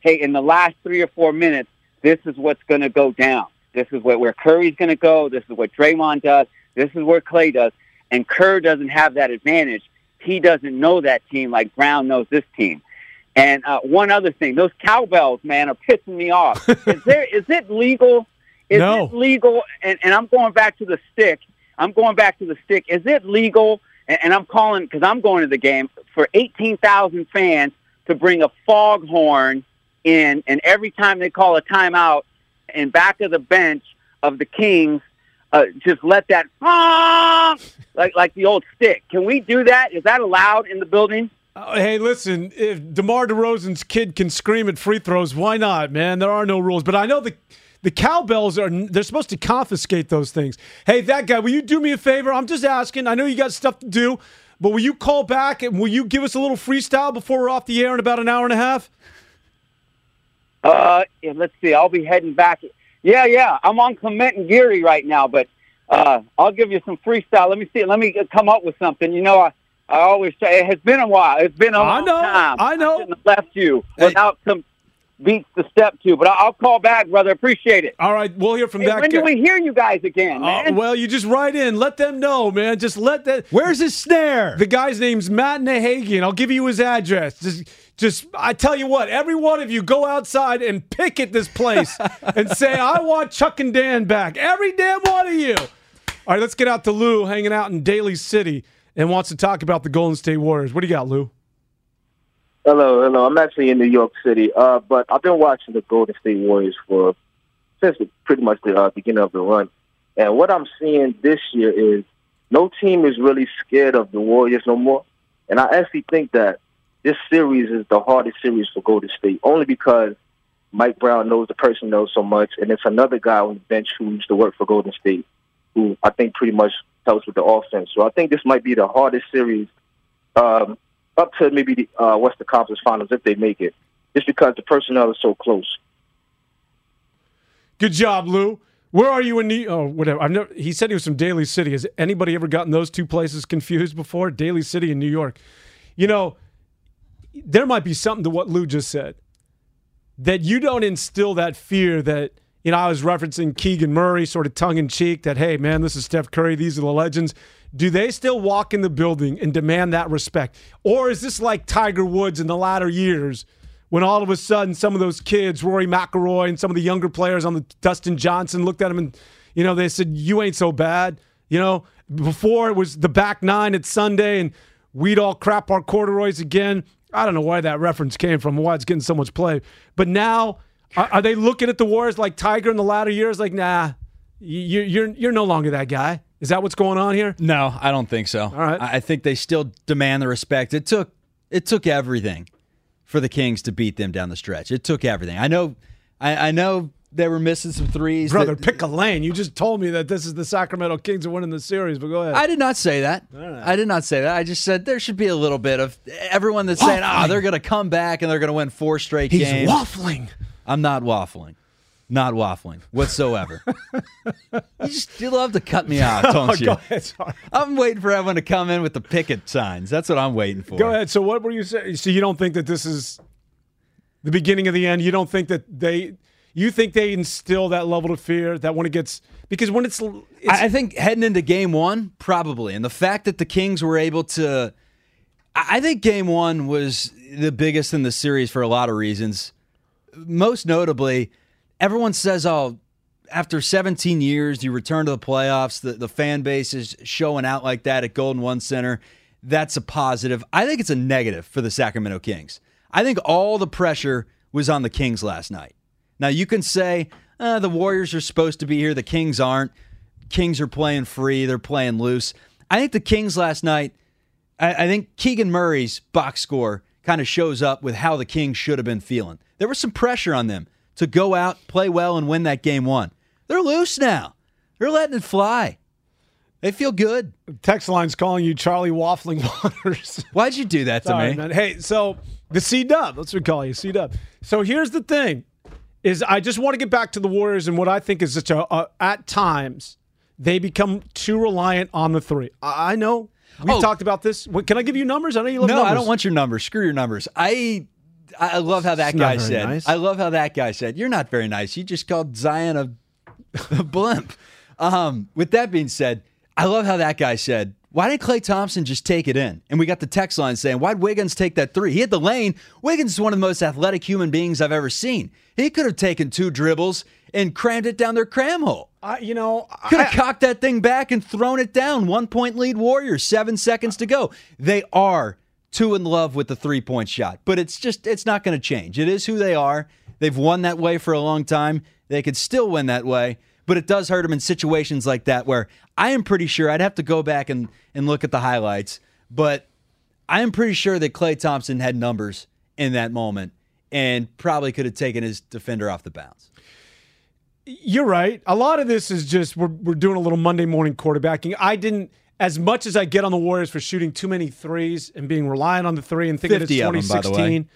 G: hey, in the last three or four minutes, this is what's going to go down. This is where, where Curry's going to go. This is what Draymond does. This is where Klay does. And Kerr doesn't have that advantage. He doesn't know that team like Brown knows this team. And uh, one other thing, those cowbells, man, are pissing me off. is there is it legal? Is
C: No.
G: it legal? And, and I'm going back to the stick. I'm going back to the stick. Is it legal? And, and I'm calling because I'm going to the game for 18,000 fans to bring a foghorn in, and every time they call a timeout, in back of the bench of the Kings, uh, just let that honk, like like the old stick. Can we do that? Is that allowed in the building?
C: Uh, hey, listen, if DeMar DeRozan's kid can scream at free throws, why not, man? There are no rules. But I know the the cowbells are they're supposed to confiscate those things. Hey, that guy, will you do me a favor? I'm just asking. I know you got stuff to do, but will you call back and will you give us a little freestyle before we're off the air in about an hour and a half?
G: Uh, yeah, let's see. I'll be heading back. Yeah, yeah. I'm on Clement and Geary right now, but uh, I'll give you some freestyle. Let me see. Let me come up with something. You know, I I always say it has been a while. It's been a
C: I
G: long
C: know,
G: time.
C: I know.
G: shouldn't have left you
D: Hey.
G: without some beats the step to, but I'll call back, brother. Appreciate it.
C: All right, we'll hear from
G: Hey,
C: that
G: when
C: guy.
G: do we hear you guys again,
C: Uh, well, you just write in. Let them know, man. Just let that.
D: Where's his snare?
C: The guy's name's Matt Nahigian. I'll give you his address. Just, just, I tell you what, every one of you go outside and picket this place and say, I want Chuck and Dan back. Every damn one of you. All right, let's get out to Lou hanging out in Daly City and wants to talk about the Golden State Warriors. What do you got, Lou?
H: Hello, hello. I'm actually in New York City, uh, but I've been watching the Golden State Warriors for since pretty much the uh, beginning of the run. And what I'm seeing this year is no team is really scared of the Warriors no more. And I actually think that this series is the hardest series for Golden State, only because Mike Brown knows the personnel so much, and it's another guy on the bench who used to work for Golden State, who I think pretty much helps with the offense. So I think this might be the hardest series um, up to maybe the uh, Western Conference Finals if they make it, just because the personnel is so close.
C: Good job, Lou. Where are you in New? Oh, whatever. I've never. He said he was from Daly City. Has anybody ever gotten those two places confused before? Daly City and New York. You know, there might be something to what Lou just said. That you don't instill that fear that you know. I was referencing Keegan Murray, sort of tongue in cheek. That hey, man, this is Steph Curry. These are the legends. Do they still walk in the building and demand that respect, or is this like Tiger Woods in the latter years? when all of a sudden some of those kids, Rory McIlroy and some of the younger players on the Dustin Johnson looked at him and, you know, they said, you ain't so bad. You know, before it was the back nine at Sunday and we'd all crap our corduroys again. I don't know why that reference came from, why it's getting so much play. But now Are, are they looking at the Warriors like Tiger in the latter years? Like, nah, you, you're you're no longer that guy. Is that what's going on here?
D: No, I don't think so. All
C: right.
D: I think they still demand the respect. It took it took everything for the Kings to beat them down the stretch. It took everything. I know I, I know they were missing some threes.
C: Brother,
D: that-
C: pick a lane. You just told me that this is the Sacramento Kings are winning the series, but go ahead.
D: I did not say that. I did not say that. I just said there should be a little bit of everyone that's saying, "Ah,
C: Waffling.
D: they're going to come back and they're going to win four straight
C: He's
D: games."
C: waffling.
D: I'm not waffling. Not waffling whatsoever. you just you love to cut me off, oh, don't you?
C: ahead.
D: I'm waiting for everyone to come in with the picket signs. That's what I'm waiting for.
C: Go ahead. So what were you saying? So you don't think that this is the beginning of the end? You don't think that they you think they instill that level of fear that when it gets because when it's, it's
D: I think heading into game one, probably. And the fact that the Kings were able to. I I think game one was the biggest in the series for a lot of reasons. Most notably, everyone says, oh, after 17 years, you return to the playoffs, the, the fan base is showing out like that at Golden One Center. That's a positive. I think it's a negative for the Sacramento Kings. I think all the pressure was on the Kings last night. Now, you can say uh, the Warriors are supposed to be here, the Kings aren't. Kings are playing free, they're playing loose. I think the Kings last night, I, I think Keegan Murray's box score kind of shows up with how the Kings should have been feeling. There was some pressure on them to go out, play well, and win that game one. They're loose now. They're letting it fly. They feel good.
C: text line's calling you Charlie Waffling Waters.
D: Why'd you do that to
C: Sorry,
D: me?
C: man. Hey, so the C Dub, let's call you C Dub. So here's the thing: is I just want to get back to the Warriors and what I think is such a, a at times they become too reliant on the three. I, I know we've
D: Oh.
C: talked about this. What, can I give you numbers? I know you love
D: No,
C: numbers.
D: I don't want your numbers. Screw your numbers. I I love how that
C: It's
D: guy said.
C: nice.
D: I love how that guy said. You're not very nice. You just called Zion a, a blimp. Um, with that being said, I love how that guy said. Why didn't Klay Thompson just take it in? And we got the text line saying, Why'd Wiggins take that three? He hit the lane. Wiggins is one of the most athletic human beings I've ever seen. He could have taken two dribbles and crammed it down their cram hole.
C: I, you know,
D: Could have cocked that thing back and thrown it down. One point lead Warriors, seven seconds to go. They are too in love with the three point shot, but it's just, it's not going to change. It is who they are. They've won that way for a long time. They could still win that way, but it does hurt them in situations like that where I am pretty sure I'd have to go back and, and look at the highlights, but I am pretty sure that Klay Thompson had numbers in that moment and probably could have taken his defender off the bounce.
C: You're right. A lot of this is just we're we're doing a little Monday morning quarterbacking. I didn't as much as I get on the Warriors for shooting too many threes and being reliant on the three and thinking it's
D: 50 of them, by
C: 2016.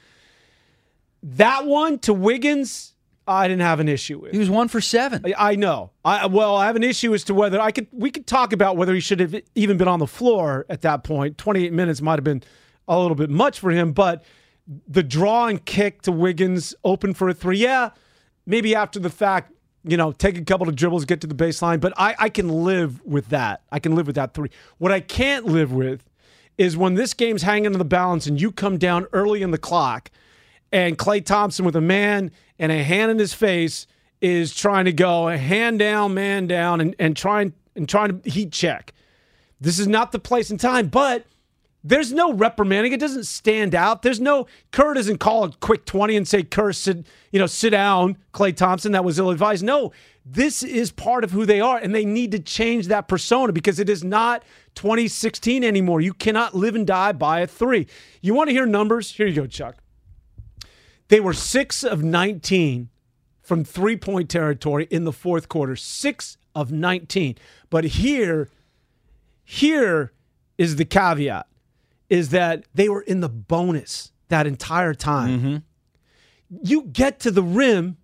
C: That one to Wiggins, I didn't have an issue with.
D: He was one for seven.
C: I- I know. I well, I have an issue as to whether I could. We could talk about whether he should have even been on the floor at that point. Twenty-eight minutes might have been a little bit much for him, but the draw and kick to Wiggins, open for a three. Yeah, maybe after the fact, you know, take a couple of dribbles, get to the baseline. But I, I can live with that. I can live with that three. What I can't live with is when this game's hanging in the balance and you come down early in the clock and Klay Thompson with a man and a hand in his face is trying to go a hand down, man down, and, and trying and trying to heat check. This is not the place and time, but there's no reprimanding. It doesn't stand out. There's no Kerr doesn't call a quick 20 and say, Kerr, sit, you know, sit down, Klay Thompson. That was ill advised. No, this is part of who they are, and they need to change that persona because it is not 2016 anymore. You cannot live and die by a three. You want to hear numbers? Here you go, Chuck. They were six of 19 from three point territory in the fourth quarter. Six of 19. But here, here is the caveat is that they were in the bonus that entire time. Mm-hmm. You get to the rim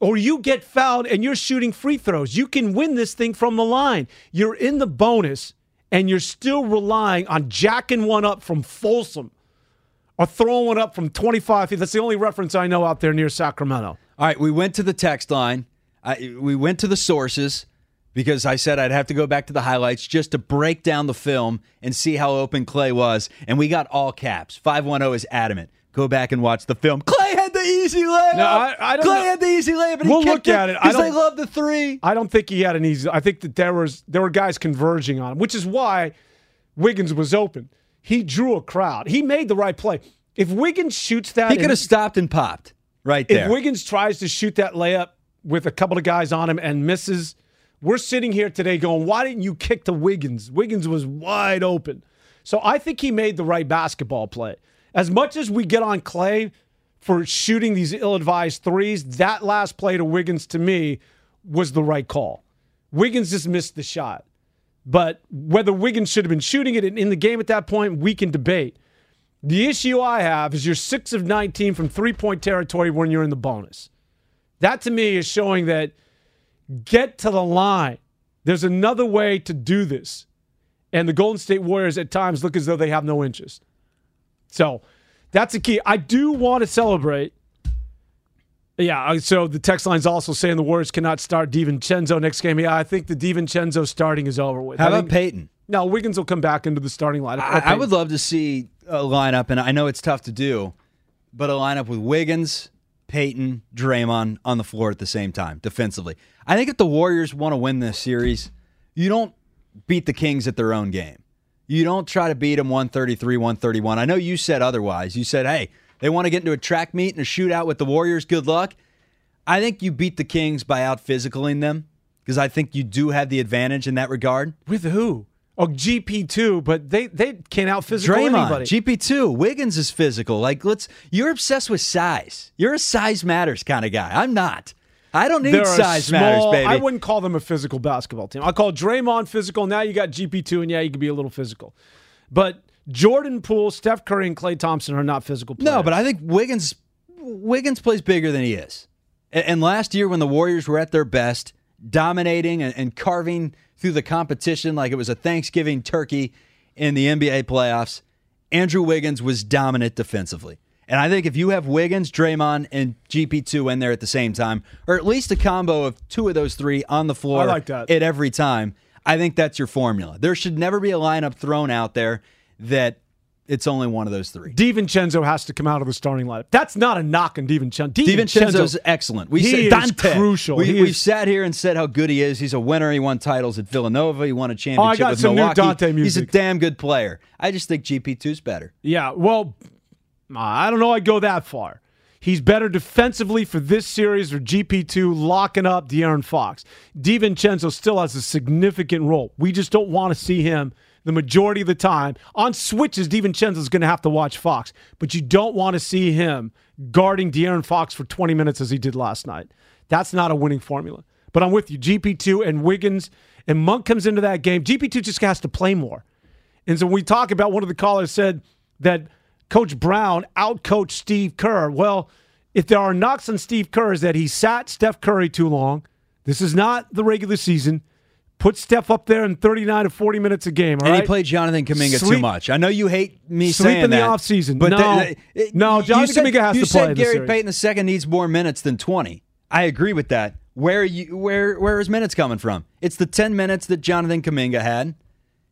C: or you get fouled and you're shooting free throws. You can win this thing from the line. You're in the bonus and you're still relying on jacking one up from Folsom or throwing one up from 25 feet. That's the only reference I know out there near Sacramento.
D: All right, we went to the text line. I, we went to the sources because I said I'd have to go back to the highlights just to break down the film and see how open Klay was. And we got all caps. 510 is adamant. Go back and watch the film. Klay had the easy layup.
C: No, I- I don't
D: Klay
C: know.
D: had the easy layup. And
C: We'll
D: he
C: look at it. I
D: because they
C: don't-
D: love the three.
C: I don't think he had an easy. I think that there was there were guys converging on him, which is why Wiggins was open. He drew a crowd. He made the right play. If Wiggins shoots that,
D: He could have stopped and popped. right there. if.
C: Wiggins tries to shoot that layup with a couple of guys on him and misses, we're sitting here today going, why didn't you kick to Wiggins? Wiggins was wide open. So I think he made the right basketball play. As much as we get on Klay for shooting these ill advised threes, that last play to Wiggins to me was the right call. Wiggins just missed the shot. But whether Wiggins should have been shooting it in the game at that point, we can debate. The issue I have is you're six of 19 from three point territory when you're in the bonus. That to me is showing that get to the line. There's another way to do this. And the Golden State Warriors at times look as though they have no interest. So that's the key. I do want to celebrate. Yeah, uh, so the text line's also saying the Warriors cannot start DiVincenzo next game. Yeah, I think the DiVincenzo starting is over with.
D: How about Peyton?
C: No, Wiggins will come back into the starting lineup.
D: I, I would love to see a lineup, and I know it's tough to do, but a lineup with Wiggins, Peyton, Draymond on the floor at the same time defensively. I think if the Warriors want to win this series, you don't beat the Kings at their own game. You don't try to beat them 133, 131. I know you said otherwise. You said, hey, they want to get into a track meet and a shootout with the Warriors. Good luck. I think you beat the Kings by out physicaling them because I think you do have the advantage in that regard.
C: With who? Oh, GP two, but they they can't out physical
D: Draymond,
C: anybody.
D: GP two, Wiggins is physical. Like let's, you're obsessed with size. You're a size matters kind of guy. I'm not. I don't need
C: They're
D: size
C: small-
D: matters, baby.
C: I wouldn't call them a physical basketball team. I call Draymond physical. Now you got GP two, and yeah, you can be a little physical, but Jordan Poole, Steph Curry, and Clay Thompson are not physical. Players.
D: no, but I think Wiggins, Wiggins plays bigger than he is. And, and last year when the Warriors were at their best, dominating and, and carving through the competition like it was a Thanksgiving turkey in the NBA playoffs, Andrew Wiggins was dominant defensively. And I think if you have Wiggins, Draymond, and GP2 in there at the same time, or at least a combo of two of those three on the floor
C: like
D: at every time, I think that's your formula. There should never be a lineup thrown out there that it's only one of those three.
C: DiVincenzo has to come out of the starting lineup. That's not a knock on DiVincenzo.
D: DiVincenzo's excellent. We
C: he
D: said
C: is crucial.
D: We,
C: is-
D: sat here and said how good he is. He's a winner. He won titles at Villanova. He won a championship
C: Oh, I got
D: with
C: some new
D: Milwaukee.
C: Donte
D: He's a damn good player. I just think GP2's better.
C: Yeah, well, I don't know. I'd go that far. He's better defensively for this series or GP2 locking up De'Aaron Fox. DiVincenzo still has a significant role. We just don't want to see him the majority of the time. On switches, DiVincenzo's going to have to watch Fox, but you don't want to see him guarding De'Aaron Fox for 20 minutes as he did last night. That's not a winning formula. But I'm with you. GP2 and Wiggins and Monk comes into that game. GP2 just has to play more. And so when we talk about one of the callers said that Coach Brown outcoached Steve Kerr. Well, if there are knocks on Steve Kerr is that he sat Steph Curry too long. This is not the regular season. Put Steph up there in 39 to 40 minutes a game. all
D: and he played Jonathan Kuminga too much. I know you hate me
C: Sleep
D: saying
C: in the
D: that.
C: offseason.
D: but
C: No. No, Jonathan
D: said-
C: Kuminga has to play You said
D: Gary. Payton II needs more minutes than 20. I agree with that. Where are you? Where where is minutes coming from? It's the 10 minutes that Jonathan Kuminga had,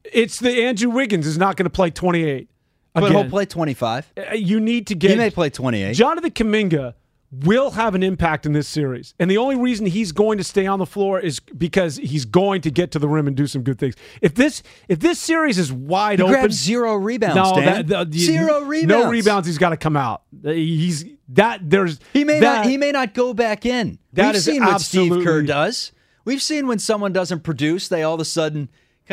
C: It's the Andrew Wiggins is not going to play 28.
D: but
C: Again.
D: he'll play 25.
C: Uh, You need to get
D: He may play 28.
C: Jonathan Kuminga will have an impact in this series. And the only reason he's going to stay on the floor is because he's going to get to the rim and do some good things. If this if this series is wide
D: He
C: open,
D: zero rebounds,
C: No, that, the-
D: Zero
C: No
D: rebounds.
C: rebounds. He's got to come out. Uh, he's that there's
D: He may
C: that,
D: not. He may not go back in.
C: That
D: We've
C: is
D: seen what Steve Kerr does. We've seen when someone doesn't produce, they all of a sudden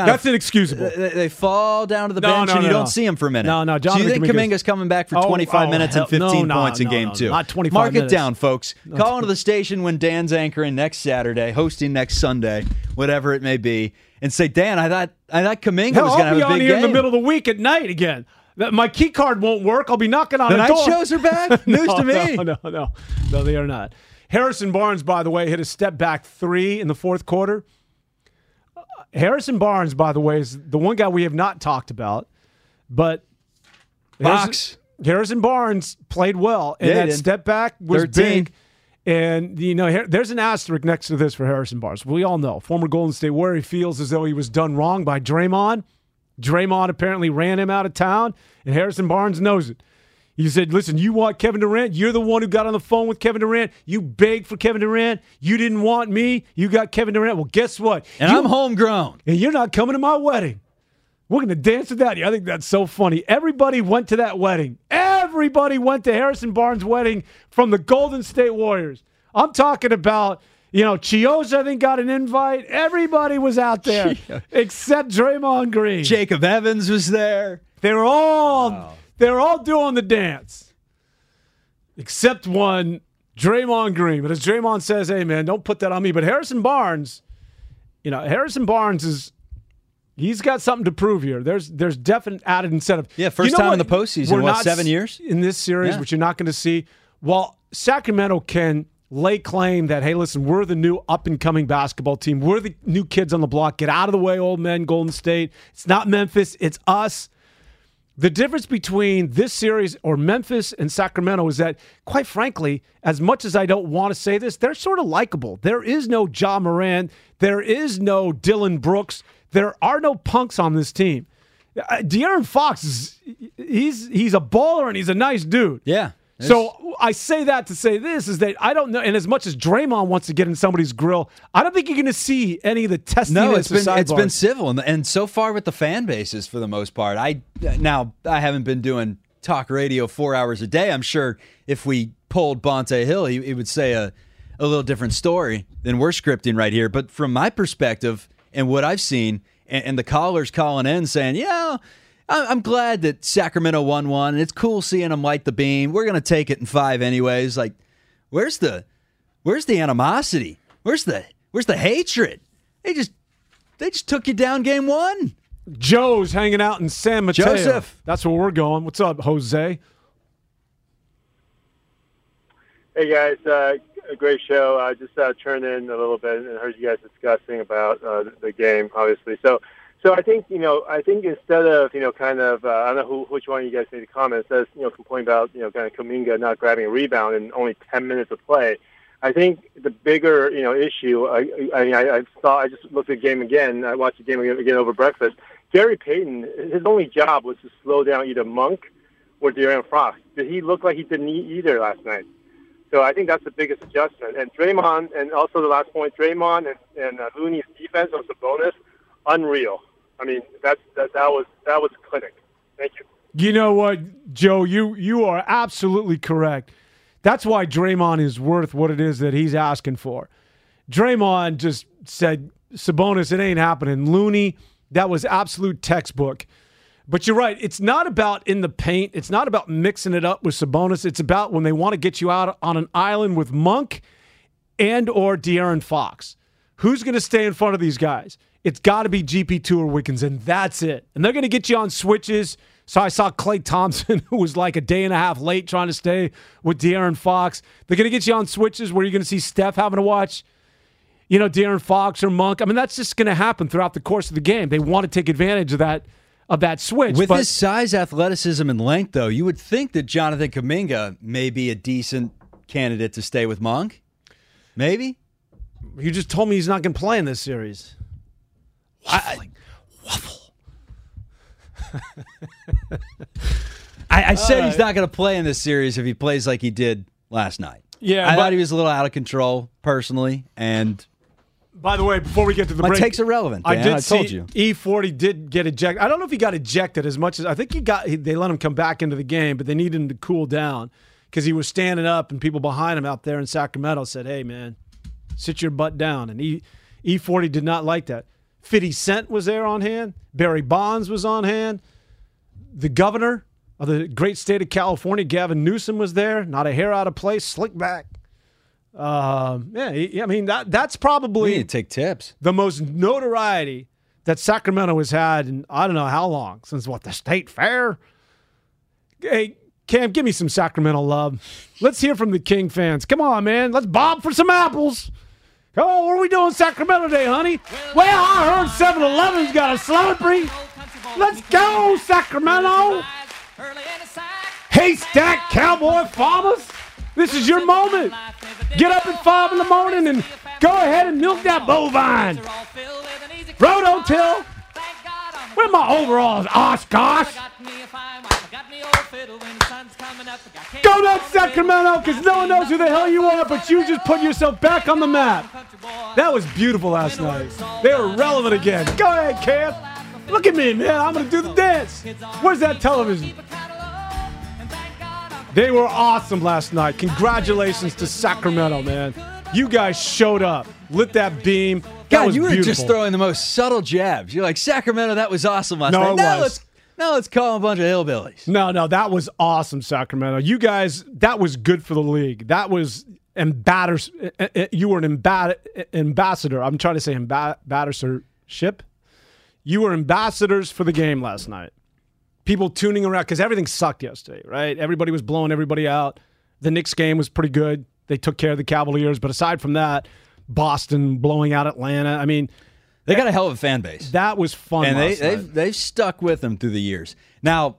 C: That's
D: of
C: inexcusable.
D: They, they fall down to the
C: No,
D: bench
C: no,
D: and you
C: no,
D: don't see him for a minute.
C: No, no,
D: So you think
C: Kuminga's
D: coming back for
C: Oh,
D: 25
C: oh,
D: minutes
C: hell-
D: and 15
C: no, no,
D: points in game two?
C: not 25
D: Mark
C: minutes.
D: it down, folks. Call into the station when Dan's anchoring next Saturday, hosting next Sunday, whatever it may be, and say, Dan, I thought I thought Kuminga
C: Hell,
D: was going to
C: be
D: have a
C: on here
D: game.
C: in the middle of the week at night again. My key card won't work. I'll be knocking on
D: The
C: a
D: night
C: door.
D: shows are back? News to me.
C: No, no, no, no, they are not. Harrison Barnes, by the way, hit a step back three in the fourth quarter. Harrison Barnes, by the way, is the one guy we have not talked about, but
D: Box.
C: Harrison, Harrison Barnes played well, and
D: Yeah,
C: that
D: did.
C: step back was
D: 13.
C: big. And you know, there's an asterisk next to this for Harrison Barnes. We all know former Golden State Warrior he feels as though he was done wrong by Draymond. Draymond apparently ran him out of town, and Harrison Barnes knows it. He said, "Listen, you want Kevin Durant? You're the one who got on the phone with Kevin Durant. You begged for Kevin Durant. You didn't want me. You got Kevin Durant. Well, guess what?
D: and
C: You-
D: I'm homegrown.
C: and you're not coming to my wedding. We're going to dance without you. I think that's so funny. Everybody went to that wedding. Everybody went to Harrison Barnes' wedding from the Golden State Warriors. I'm talking about, you know, Chioza, I think, got an invite. Everybody was out there except Draymond Green.
D: Jacob Evans was there.
C: They were all they were all doing the dance. Except one, Draymond Green. But as Draymond says, hey man, don't put that on me. But Harrison Barnes, you know, Harrison Barnes is he's got something to prove here. There's there's definite added incentive.
D: Yeah, first
C: You know
D: time in the postseason,
C: We're
D: what,
C: not
D: seven years?
C: In this series,
D: Yeah.
C: which you're not going to see. While Sacramento can lay claim that, hey, listen, we're the new up and coming basketball team. We're the new kids on the block. Get out of the way, old men, Golden State. It's not Memphis, it's us. The difference between this series or Memphis and Sacramento is that, quite frankly, as much as I don't want to say this, they're sort of likable. There is no Ja Morant. There is no Dillon Brooks. There are no punks on this team. Uh, De'Aaron Fox is he's he's a baller and he's a nice dude.
D: Yeah.
C: So I say that to say this is that I don't know, and as much as Draymond wants to get in somebody's grill, I don't think you're going to see any of the testiness.
D: No, it's been it's been civil, and, and so far with the fan bases for the most part. I now I haven't been doing talk radio four hours a day. I'm sure if we polled Bonta Hill, he, he would say a a little different story than we're scripting right here. But from my perspective and what I've seen, and, and the callers calling in saying, yeah. I- I'm glad that Sacramento won one, and it's cool seeing them light the beam. We're gonna take it in five anyways. Like, where's the, where's the animosity? Where's the, where's the hatred? They just they just took you down game one.
C: Joe's hanging out in San Mateo.
D: Joseph.
C: That's where we're going. What's up, Jose?
I: Hey guys, uh, a great show. I just uh, turned in a little bit and heard you guys discussing about uh, the, the game, obviously. So, so I think you know, I think instead of you know, kind of, uh, I don't know who, which one of you guys made the comment says you know, complaining about you know, kind of Kuminga not grabbing a rebound in only ten minutes of play. I think the bigger you know issue. I I, mean, I, I saw. I just looked at the game again. I watched the game again, again over breakfast. Gary Payton, his only job was to slow down either Monk or De'Aaron Fox. Did he look like he didn't eat either last night? So I think that's the biggest adjustment. And Draymond, and also the last point, Draymond and, and uh, Looney's defense was a bonus, unreal. I mean, that's that, that was that was clinic. Thank you.
C: You know what, Joe? You you are absolutely correct. That's why Draymond is worth what it is that he's asking for. Draymond just said, Sabonis, it ain't happening. Looney, that was absolute textbook. But you're right. It's not about in the paint. It's not about mixing it up with Sabonis. It's about when they want to get you out on an island with Monk and or De'Aaron Fox. Who's going to stay in front of these guys? It's got to be GP2 or Wiggins, and that's it. And they're going to get you on switches. So I saw Klay Thompson, who was like a day and a half late trying to stay with De'Aaron Fox. They're going to get you on switches where you're going to see Steph having to watch, you know, De'Aaron Fox or Monk. I mean, that's just going to happen throughout the course of the game. They want to take advantage of that of that switch.
D: With
C: but
D: his size, athleticism, and length, though, you would think that Jonathan Kuminga may be a decent candidate to stay with Monk. Maybe.
C: you just told me he's not going to play in this series.
D: I, I, I said he's not going to play in this series if he plays like he did last night.
C: Yeah,
D: I
C: but-
D: thought he was a little out of control personally, and
C: By the way, before we get to the
D: my
C: break,
D: take's irrelevant.
C: I
D: Dan.
C: did
D: I
C: see
D: told you.
C: E40 did get ejected. I don't know if he got ejected as much as I think he got. He, they let him come back into the game, but they needed him to cool down because he was standing up, and people behind him out there in Sacramento said, "Hey, man, sit your butt down." And E E40 did not like that. Fifty Cent was there on hand. Barry Bonds was on hand. The governor of the great state of California, Gavin Newsom, was there. Not a hair out of place, slick back. Um, yeah, I mean that that's probably
D: We need to take tips.
C: the most notoriety that Sacramento has had in I don't know how long since what the state fair. Hey, Cam, give me some Sacramento love. Let's hear from the King fans. Come on, man. Let's bob for some apples. Oh, what are we doing Sacramento Day, honey? Well, I heard 7-Eleven's got a celebrity. Let's go, Sacramento. Haystack Cowboy Farmers. This is your moment. Get up at 5 in the morning and go ahead and milk that bovine. Roto Till. Where my overalls, Oshkosh? Go nuts, Sacramento, because no one knows who the hell you are, but you just put yourself back on the map. That was beautiful last night. They were relevant again. Go ahead, Cam. Look at me, man. I'm going to do the dance. Where's that television? They were awesome last night. Congratulations to Sacramento, man. You guys showed up, lit that beam. That
D: God,
C: was
D: you were
C: beautiful.
D: just throwing the most subtle jabs. You're like Sacramento. That was awesome last
C: No,
D: night.
C: it
D: now
C: was.
D: let's now let's call a bunch of hillbillies.
C: No, no, that was awesome, Sacramento. You guys, that was good for the league. That was ambassadors. Eh, eh, eh, you were an amba- ambassador. I'm trying to say ambassadorship. You were ambassadors for the game last night. People tuning around because everything sucked yesterday, right? Everybody was blowing everybody out. The Knicks game was pretty good. They took care of the Cavaliers, but aside from that, Boston blowing out Atlanta. I mean,
D: They got a hell of a fan base.
C: that was fun.
D: and they. They've, they've stuck with them through the years. Now,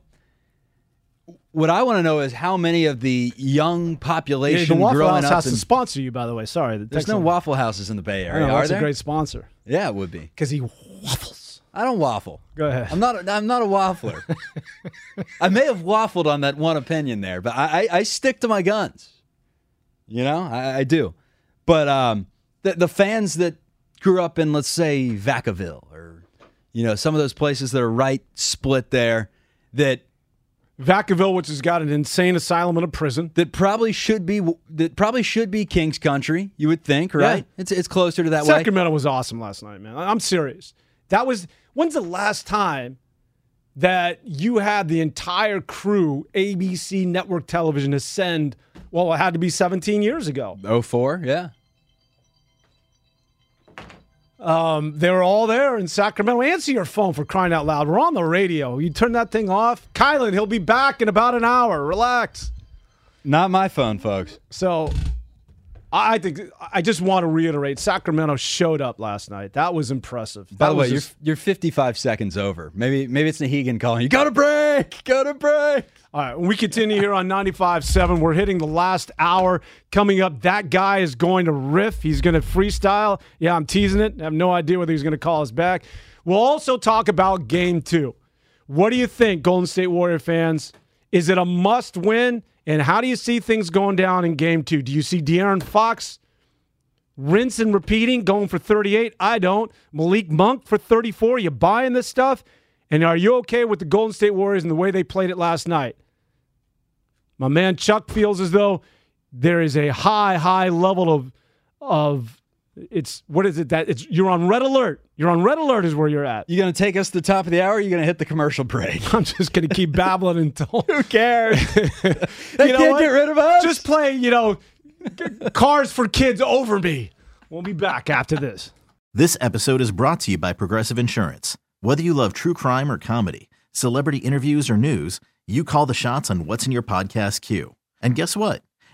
D: what I want to know is how many of the young population Yeah,
C: the Waffle
D: growing
C: House
D: up
C: has
D: in,
C: to sponsor you, by the way. Sorry, the
D: there's no. Waffle Houses in the Bay Area,
C: know,
D: are
C: that's
D: there?
C: a great sponsor
D: yeah, it would be.
C: because he waffles.
D: I don't waffle.
C: Go ahead.
D: I'm not. I'm not a waffler. I may have waffled on that one opinion there, but I, I, I stick to my guns. You know, I, I do. But um, the the fans that grew up in, let's say, Vacaville, or you know, some of those places that are right split there, that
C: Vacaville, which has got an insane asylum and a prison.
D: that probably should be that probably should be King's Country. You would think, right? It's it's closer to that way.
C: Sacramento was awesome last night, man. I'm serious. That was when's the last time that you had the entire crew, ABC network television, ascend? Well, it had to be 17 years ago.
D: Oh four, yeah.
C: Um, they were all there in Sacramento. Answer your phone for crying out loud. We're on the radio. You turn that thing off. Kylan, he'll be back in about an hour. Relax.
D: Not my phone, folks.
C: So I think I just want to reiterate Sacramento showed up last night. That was impressive.
D: By
C: That
D: the way, you're you're 55 seconds over. Maybe maybe it's Nahigian calling you. got to break. Got to break.
C: All right, we continue here on 95.7, we're hitting the last hour. Coming up, that guy is going to riff. He's going to freestyle. Yeah, I'm teasing it. I have no idea whether he's going to call us back. We'll also talk about game two. What do you think, Golden State Warrior fans? Is it a must win? And how do you see things going down in game two? Do you see De'Aaron Fox rinse and repeating, going for 38? I don't. Malik Monk for 34. You buying this stuff? And are you okay with the Golden State Warriors and the way they played it last night? My man Chuck feels as though there is a high, high level of of it's what is it that it's you're on red alert. You're on red alert is where you're at.
D: You're gonna take us to the top of the hour? you're gonna hit the commercial break?
C: I'm just gonna keep babbling until
D: Who cares?
C: you
D: They
C: know
D: can't
C: what?
D: get rid of us.
C: Just play, you know, cars for kids over me. We'll be back after this.
J: This episode is brought to you by Progressive Insurance. Whether you love true crime or comedy, celebrity interviews or news, you call the shots on what's in your podcast queue. And guess what?